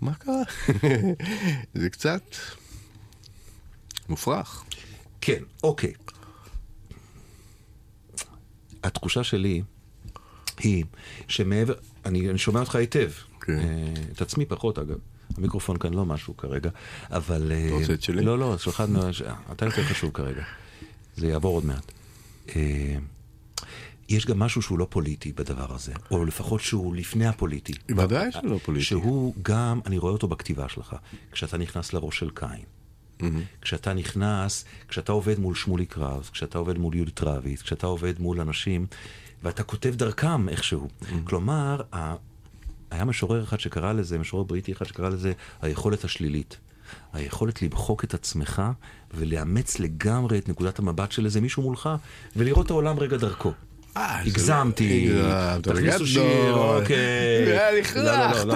מה קרה? זה קצת מופרך. כן, אוקיי. התחושה שלי היא שמעבר, אני, אני שומע אותך היטב. כן. אה, את עצמי פחות אגב. המיקרופון כאן לא משהו כרגע, אבל... אה, אתה רוצה את שלי? לא, לא, שלך, אתה יותר חשוב כרגע. זה יעבור עוד מעט. אה, יש גם משהו שהוא לא פוליטי בדבר הזה, או לפחות שהוא לפני הפוליטי. ודאי שלא פוליטי. שהוא גם, אני רואה אותו בכתיבה שלך, כשאתה נכנס לראש של קין. כשאתה נכנס, כשאתה עובד מול שמולי קראוס, כשאתה עובד מול יהודית רביץ, כשאתה עובד מול אנשים, ואתה כותב דרכם איכשהו. כלומר, ה... היה משורר אחד שקרא לזה, משורר בריטי אחד שקרא לזה היכולת השלילית. היכולת למחוק את עצמך ולאמץ לגמרי את נקודת המבט של איזה מישהו מולך, ולראות את העולם רגע דרכו. אה, זה הגזמתי, לא- הגזמת, תכניסו. שיר, אוקיי. לא, לא, לא, לא.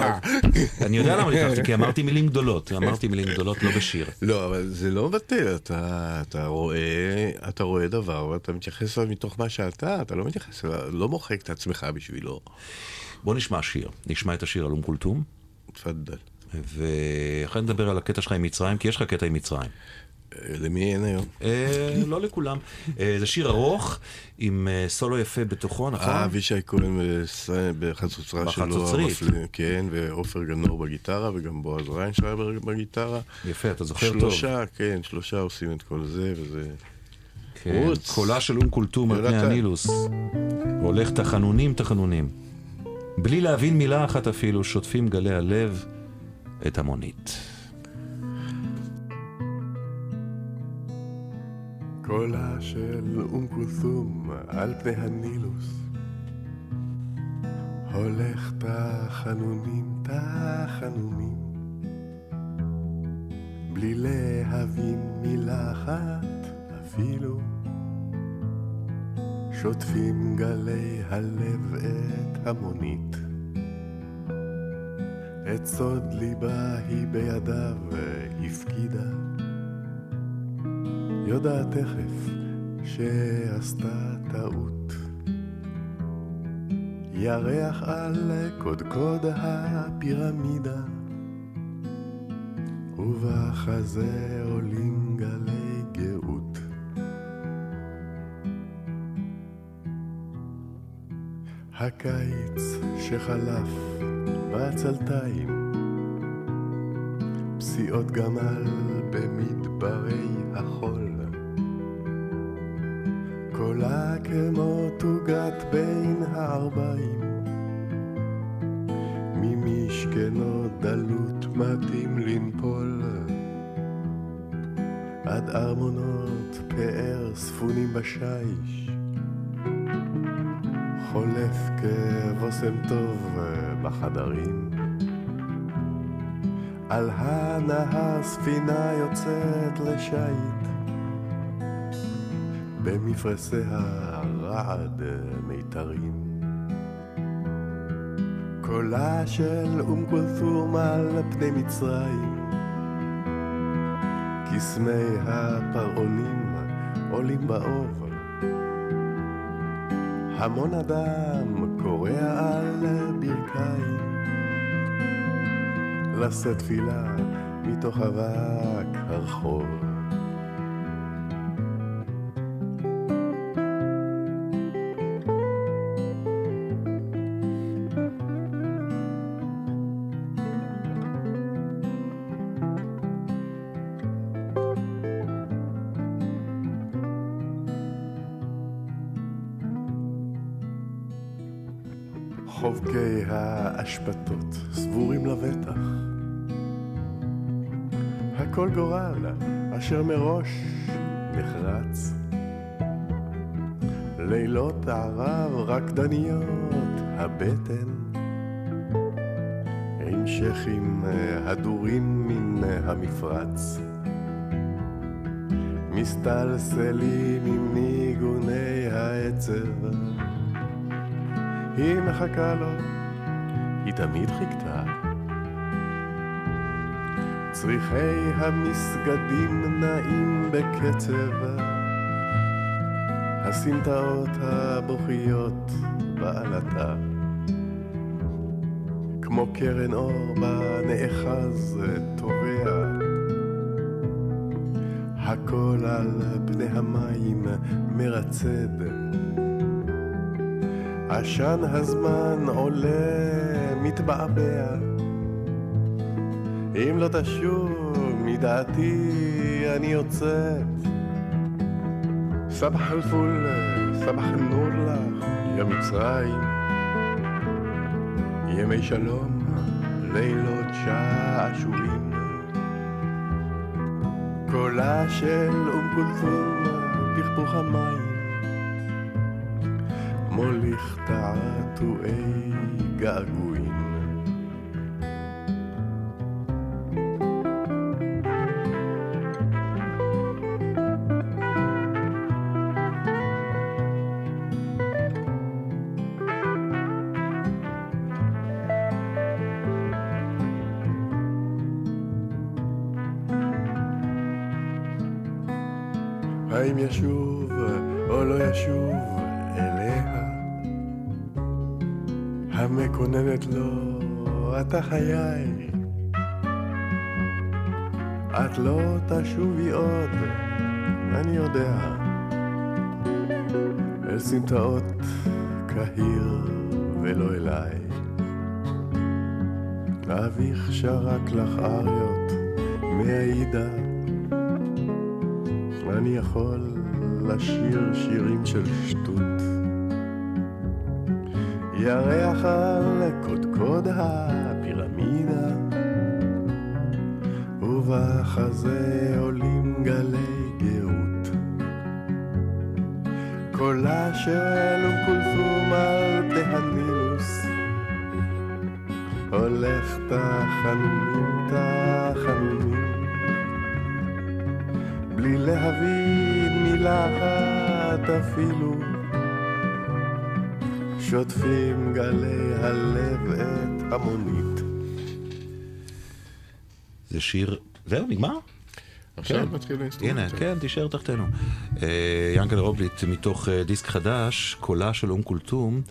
אני יודע למה לקחתי, כי אמרתי מילים גדולות, אמרתי מילים גדולות לא בשיר. לא, אבל זה לא מבטל, אתה, רואה, אתה רואה דבר ואתה מתייחס אליו מתוך מה שאתה, אתה לא מתייחס לא מוחק את עצמך בשבילו. בוא נשמע שיר, נשמע את השיר על אום כולתום, تفضل. ואחרי נדבר על הקטע שלך עם מצרים, כי יש לך קטע עם מצרים. אה, למי אין היום? אה, לא לכולם. אה, זה שיר ארוך, עם סולו יפה בתוכו, נכון? אה, אבישי כהן בחצוצרה שלו, בחצוצרית. כן, ועופר גנור בגיטרה, וגם בועז ריינשרייבר בגיטרה. יפה, אתה זוכר טוב. שלושה, כן, שלושה עושים את כל זה, וזה... כן. קולה של אום כולתום על פני. הנילוס. הולך תחנונים תחנונים. בלי להבין מילה אחת אפילו, שוטפים גלי הלב את המונית. קולה של אום כולתום על פני הנילוס. הולך תחנונים תחנונים. בלי להבין מילה אחת אפילו שוטפים גלי הלב את המונית את סוד ליבה היא בידיו הפקידה יודעת תכף שעשתה טעות. ירח על קודקוד הפירמידה, ובחזה עולים גלי הקיץ שחלף בעצלתיים, פסיעות גמל במדברי החול. קולה כמו תוגת בין הערביים, ממשכנו דלות מתאים לנפול. עד ארמונות פאר ספונים בשיש, כבושם טוב בחדרים. על הנהר ספינה יוצאת לשיט, במפרשיה רעד מיתרים. קולה של אום כולתום על פני מצרים, קסמי הפרעונים עולים באוב. המון אדם קורע על ברכיים, לשאת תפילה מתוך אבק הרחוב. רקדניות הבטן, עם שכים הדורים מן המפרץ. מסתלסלים עם ניגוני העצב. היא מחכה לו, היא תמיד חיכתה. צריכי המסגדים נעים בקצב, הסמטאות הבוכיות בעלתה. כמו קרן אור בה נאחז טובע, הכל על פני המים מרצד. עשן הזמן עולה, מתבעבע. אם לא תשוב מדעתי אני יוצאת. סבח אל-פול, סבח אל-נור לך, יא מצרים. ימי שלום, לילות שעשועים. קולה של אום כולתום, פכפוך המים. מוליך תעתועי געגועים. אפילו, שוטפים גלי הלב את המונית. זה שיר... זהו, נגמר? עכשיו כן. מתחיל האינסטרומנט. הנה, כן, תישאר תחתינו. אה, יענקל רוטבליט, מתוך אה, דיסק חדש, קולה של אום כולתום,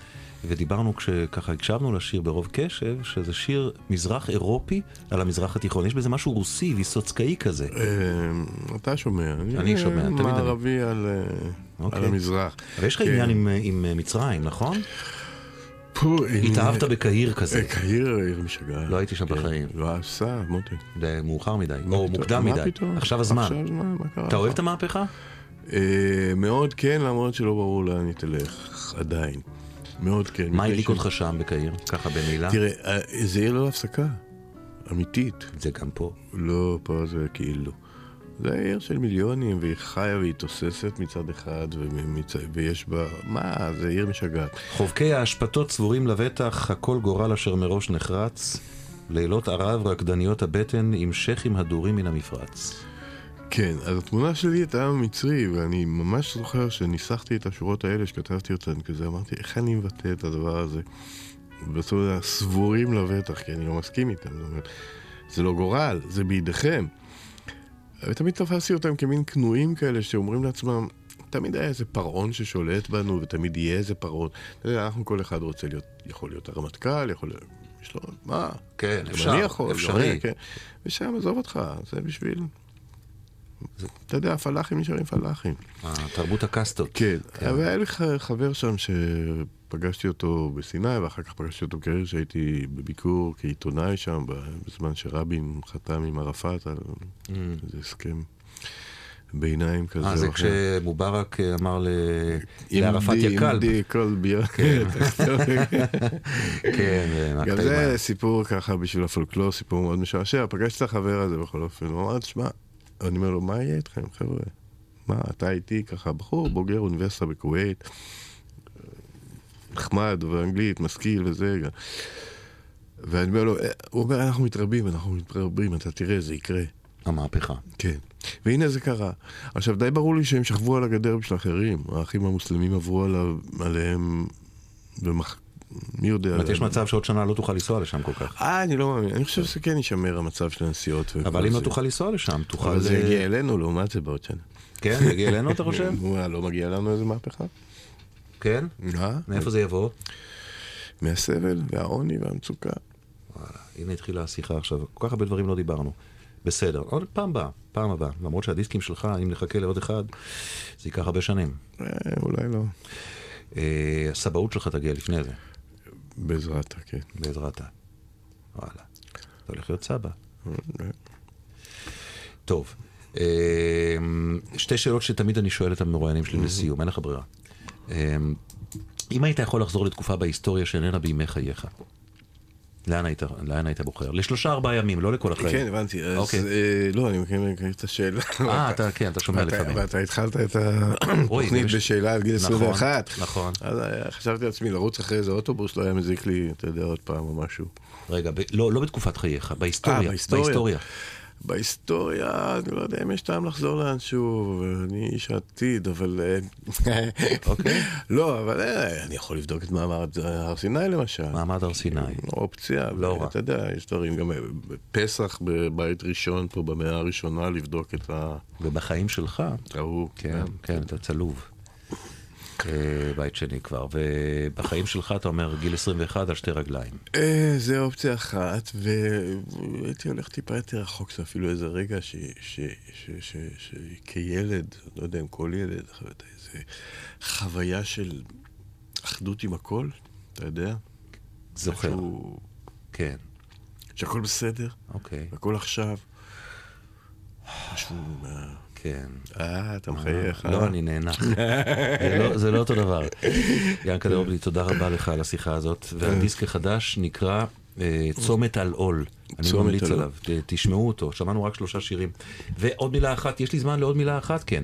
ודיברנו כשככה הקשבנו לשיר ברוב קשב, שזה שיר מזרח אירופי על המזרח התיכון. יש בזה משהו רוסי, ויסוצקאי כזה. אה, אתה שומע. אני שומע, תמיד אני. מערבי על, אה, אוקיי. המזרח. אבל יש לך כן. עניין עם, אה, מצרים, נכון? התאהבת בקהיר כזה. קהיר עיר משגעת. לא הייתי שם כן. בחיים. לא עשה, מותק. זה מאוחר מדי, או? מוקדם מדי. עכשיו הזמן. אתה אוהב את המהפכה? אה, מאוד כן, למרות שלא ברור לאן היא תלך, עדיין. מאוד כן. מה הדליק אותך שם בקהיר? ככה במילה? תראה, אה, זה עיר ללא הפסקה. אמיתית. זה גם פה. לא, פה זה כאילו. זה עיר של מיליונים, והיא חיה והיא תוססת מצד אחד, ומצ... ויש בה... מה, זה עיר משגעת. חובקי האשפתות צבורים לבטח, הכל גורל אשר מראש נחרץ. לילות ערב רקדניות הבטן עם שכים הדורים מן המפרץ. כן, אז התמונה שלי הייתה מצרי, ואני ממש זוכר שניסחתי את השורות האלה, שכתבתי אותן כזה, אמרתי, איך אני מבטא את הדבר הזה? בסוף זה סבורים לבטח, כי אני לא מסכים איתם. זאת אומרת, זה לא גורל, זה בידיכם. ותמיד תפסתי אותם כמין כנועים כאלה שאומרים לעצמם, תמיד היה איזה פרעון ששולט בנו, ותמיד יהיה איזה פרעון. אתה יודע, אנחנו כל אחד רוצה להיות, יכול להיות הרמטכ"ל, יכול להיות... יש לו, מה? כן, אפשר, אני יכול, אפשרי. כן. ושם, עזוב אותך, זה בשביל... אתה יודע, הפלאחים נשארים פלאחים. תרבות הקאסטות. כן, אבל היה לי חבר שם שפגשתי אותו בסיני, ואחר כך פגשתי אותו בקריר שהייתי בביקור כעיתונאי שם, בזמן שרבין חתם עם ערפאת על איזה הסכם ביניים כזה. Mm. אה, זה. כשמובארק אה, אמר לערפאת. די כל ביר. כן, זה גם מהקטעים זה. סיפור ככה בשביל הפולקלור, סיפור מאוד משעשע. פגשתי את החבר הזה בכל אופן, הוא אמר, תשמע, אני אומר לו, מה יהיה איתכם, חבר'ה? מה, אתה איתי ככה, בחור בוגר אוניברסיטה בכווית, נחמד, ואנגלית, משכיל וזה. ואני אומר לו, "אה", הוא אומר, אנחנו מתרבים, אנחנו מתרבים, אתה תראה, זה יקרה. המהפכה. כן. והנה זה קרה. עכשיו, די ברור לי שהם שכבו על הגדר בשביל אחרים. האחים המוסלמים עברו עליו, עליהם, ומח... מי יודע. זאת אומרת, יש מצב שעוד שנה לא תוכל לנסוע לשם כל כך. אה, אני לא מאמין. אני חושב שזה כן יישמר המצב של הנסיעות. אבל אם לא. תוכל לנסוע לשם, תוכל... אבל זה אה, יגיע אלינו, לעומת זה בעוד שנה. כן, יגיע אלינו, אתה חושב? מה, לא מגיע לנו איזה מהפכה? כן? אה? מאיפה זה יבוא? מהסבל והעוני והמצוקה. וואלה, הנה התחילה השיחה עכשיו, כל כך הרבה דברים לא דיברנו. בסדר, עוד פעם הבאה, פעם הבאה. למרות שהדיסקים שלך, אם נחכה לעוד אחד, זה ייקח הרבה שנים. אה, אולי לא. אה, הסבאות שלך תגיע לפני זה, בעזרת, כן. בעזרת ה... וואלה. אתה הולך להיות סבא. אה, טוב, אה, שתי שאלות שתמיד אני שואל את המרואיינים שלי לסיום, אין לך ברירה. אה, אם היית יכול לחזור לתקופה בהיסטוריה שאיננה בימי חייך, לאן היית, לאן היית בוחר? לשלושה ארבעה ימים, לא לכל החיים. כן, הבנתי. אז, אוקיי. אה, לא, אני מכיר את השאלה. אה, אתה, כן, אתה שומע לפעמים. ואתה התחלת את התוכנית בשאלה עד גיל נכון, 21. נכון. אז אה, חשבתי לעצמי לרוץ אחרי איזה אוטובוס, לא היה מזיק לי, אתה יודע, עוד פעם או משהו. רגע, ב- לא, לא בתקופת חייך, בהיסטוריה. אה, בהיסטוריה. בהיסטוריה. אני לא יודע אם יש טעם לחזור לאנשהו, אני איש העתיד, אבל... אה, אוקיי. לא, אבל אה, אני יכול לבדוק את מעמד הר סיני למשל. מעמד הר סיני. אופציה, לא רע. אתה יודע, יש דברים, גם אה, פסח בבית ראשון פה במאה הראשונה, לבדוק את ה- ובחיים שלך, ההוא. כן, כן, אתה צלוב. אה, בית שני כבר. ובחיים שלך אתה אומר גיל 21 על שתי רגליים. אה, זה אופציה אחת, והייתי הולך טיפה יותר רחוק, זה אפילו איזה רגע שכילד, לא יודע אם כל ילד, איזה חוויה של אחדות עם הכל, אתה יודע? זוכר. כן, שהכל בסדר, אוקיי, הכל עכשיו. משהו מה... כן. אה, אתה מחייך, אה? לא, אני נהנה. זה לא- זה לא אותו דבר. ינקלה אובלי, תודה רבה לך על השיחה הזאת. והדיסק החדש נקרא אה, צומת על עול. אני ממליץ. עליו, תשמעו אותו, שמענו רק שלושה שירים. ועוד מילה אחת, יש לי זמן לעוד מילה אחת? כן.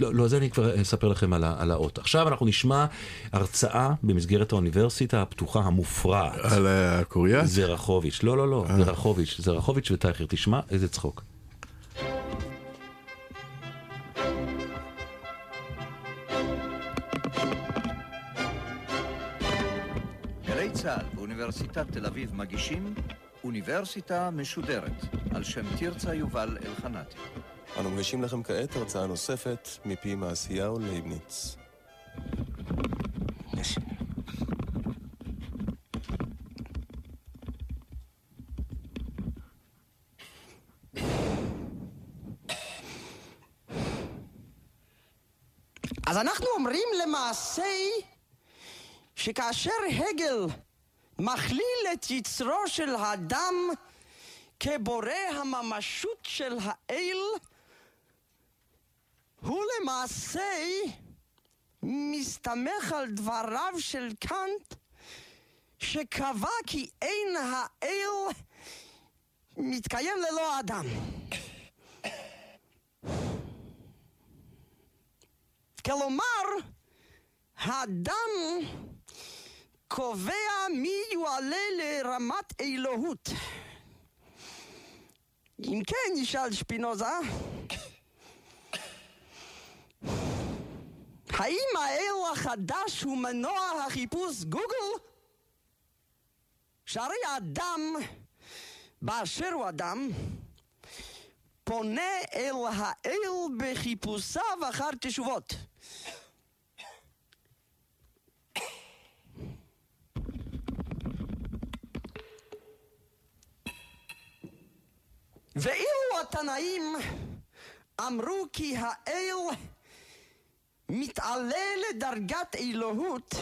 לא, לא, זה אני כבר אספר לכם על, על האות. עכשיו אנחנו נשמע הרצאה במסגרת האוניברסיטה הפתוחה המופרעת. על הקוריאט? זרחוביץ', לא, לא, לא, זרחוביץ', זרחוביץ' וטייכר, תשמע איזה צחוק. ואוניברסיטת תל אביב מגישים אוניברסיטה משודרת על שם תרצה יובל אלחנתי. אנו מגישים לכם כעת הרצאה נוספת מפי מעשיהו לייבניץ. אז אנחנו אומרים למעשה, שכאשר הגל מכליל את יצרו של האדם כבורא הממשות של האל, הוא למעשה מסתמך על דבריו של קאנט שקבע כי אין האל מתקיים ללא אדם. כלומר, האדם קובע מי יועלה לרמת אלוהות. אם כן, ישאל שפינוזה, האם האל החדש הוא מנוע החיפוש גוגל? שהרי האדם, באשר הוא אדם, פונה אל האל בחיפושיו אחר תשובות. ואילו התנאים אמרו כי האל מתעלה לדרגת אלוהות,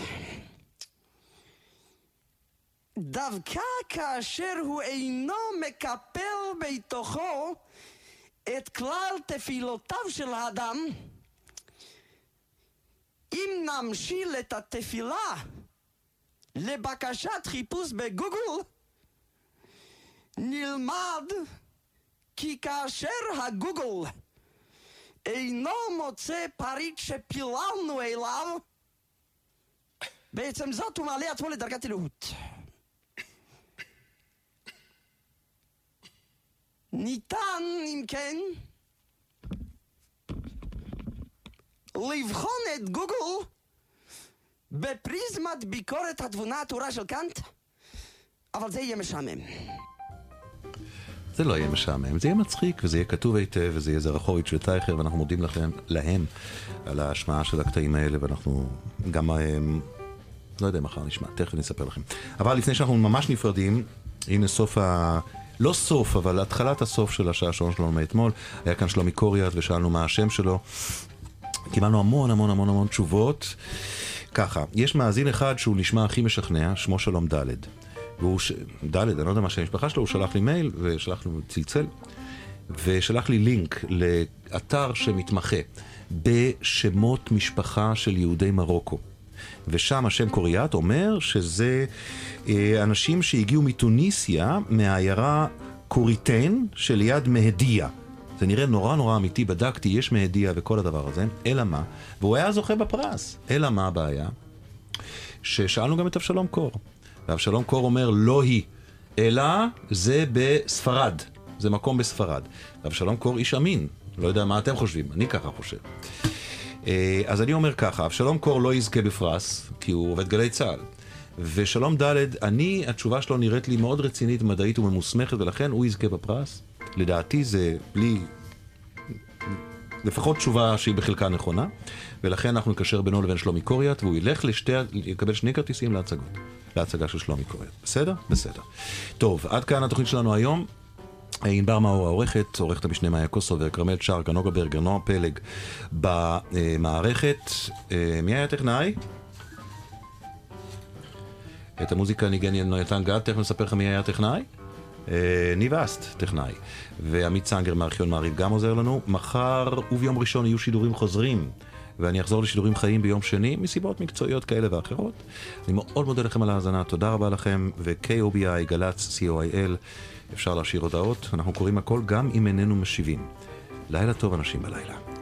דווקא כאשר הוא אינו מקפל בתוכו את כלל תפילותיו של האדם, אם נמשיל את התפילה לבקשת חיפוש בגוגל, נלמד כי כאשר הגוגל אינו מוצא פריט שפיללנו אליו, בעצם זאת הוא מעלה עצמו לדרגת אלוהות. ניתן, אם כן, לבחון את גוגל בפריזמת ביקורת התבונה הטהורה של קאנט, אבל זה יהיה משעמם. זה לא יהיה משעמם, זה יהיה מצחיק, וזה יהיה כתוב היטב, וזה יהיה זרחוביץ' וטייכר, ואנחנו מודים לכם, להם, על ההשמעה של הקטעים האלה, ואנחנו גם, הם, לא יודע, מחר נשמע, תכף נספר לכם. אבל לפני שאנחנו ממש נפרדים, הנה סוף ה... לא סוף, אבל התחלת הסוף של השעה שעון שלנו מאתמול. היה כאן שלומי קוריאט ושאלנו מה השם שלו. קיבלנו המון המון המון המון תשובות. ככה, יש מאזין אחד שהוא נשמע הכי משכנע, שמו שלום ד'. והוא, ש... ד', אני לא יודע מה שם המשפחה שלו, הוא שלח לי מייל ושלח לי צלצל, ושלח לי לינק לאתר שמתמחה בשמות משפחה של יהודי מרוקו. ושם השם קוריאט אומר שזה אה, אנשים שהגיעו מתוניסיה, מהעיירה קוריטן שליד מהדיה. זה נראה נורא נורא אמיתי, בדקתי, יש מהדיה וכל הדבר הזה, אלא מה? והוא היה זוכה בפרס. אלא מה הבעיה? ששאלנו גם את אבשלום קור. ואבשלום קור אומר, לא היא, אלא זה בספרד. זה מקום בספרד. ואבשלום קור איש אמין. לא יודע מה אתם חושבים, אני ככה חושב. אה, אז אני אומר ככה, אבשלום קור לא יזכה בפרס, כי הוא עובד גלי צה"ל. ושלום ד', אני, התשובה שלו נראית לי מאוד רצינית, מדעית וממוסמכת, ולכן הוא יזכה בפרס. לדעתי זה בלי... לפחות תשובה שהיא בחלקה נכונה, ולכן אנחנו נקשר בינו לבין שלומי קוריאט, והוא ילך לשתי, יקבל שני כרטיסים להצגות, להצגה של שלומי קוריאט. בסדר? בסדר. טוב, עד כאן התוכנית שלנו היום. ענבר מאור העורכת, עורכת המשנה מאיה קוסובר, כרמל צ'ארק, נוגה ברגר, נועה פלג במערכת. אה, מי היה טכנאי? את המוזיקה ניגן יונתן גד, תכף נספר לך מי היה טכנאי. אה, ניב אסט, טכנאי. ועמית סנגר מארכיון מעריב גם עוזר לנו. מחר וביום ראשון יהיו שידורים חוזרים. ואני אחזור לשידורים חיים ביום שני, מסיבות מקצועיות כאלה ואחרות. אני מאוד מודה לכם על ההאזנה, תודה רבה לכם, ו-KOBI, גל"צ, co.il, אפשר להשאיר הודעות, אנחנו קוראים הכל גם אם איננו משיבים. לילה טוב אנשים בלילה.